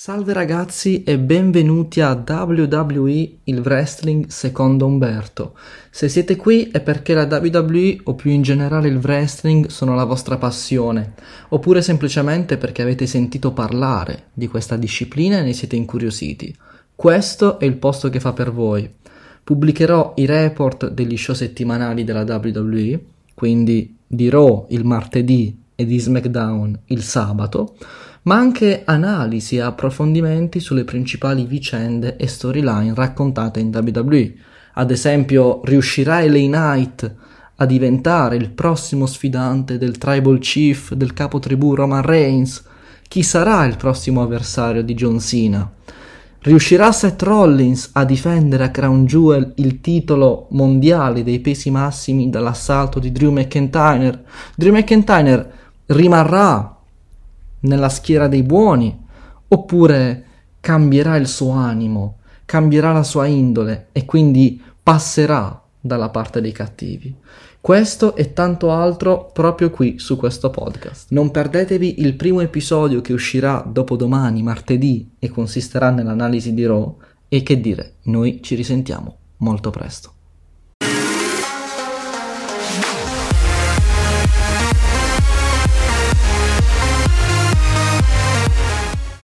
Salve ragazzi e benvenuti a WWE il wrestling secondo Umberto. Se siete qui è perché la WWE o più in generale il wrestling sono la vostra passione, oppure semplicemente perché avete sentito parlare di questa disciplina e ne siete incuriositi. Questo è il posto che fa per voi. Pubblicherò i report degli show settimanali della WWE, quindi di Raw il martedì e di SmackDown il sabato ma anche analisi e approfondimenti sulle principali vicende e storyline raccontate in WWE. Ad esempio, riuscirà LA Knight a diventare il prossimo sfidante del Tribal Chief del capo tribù Roman Reigns? Chi sarà il prossimo avversario di John Cena? Riuscirà Seth Rollins a difendere a Crown Jewel il titolo mondiale dei pesi massimi dall'assalto di Drew McIntyre? Drew McIntyre rimarrà nella schiera dei buoni, oppure cambierà il suo animo, cambierà la sua indole e quindi passerà dalla parte dei cattivi. Questo e tanto altro proprio qui su questo podcast. Non perdetevi il primo episodio che uscirà dopodomani, martedì, e consisterà nell'analisi di Raw. E che dire, noi ci risentiamo molto presto.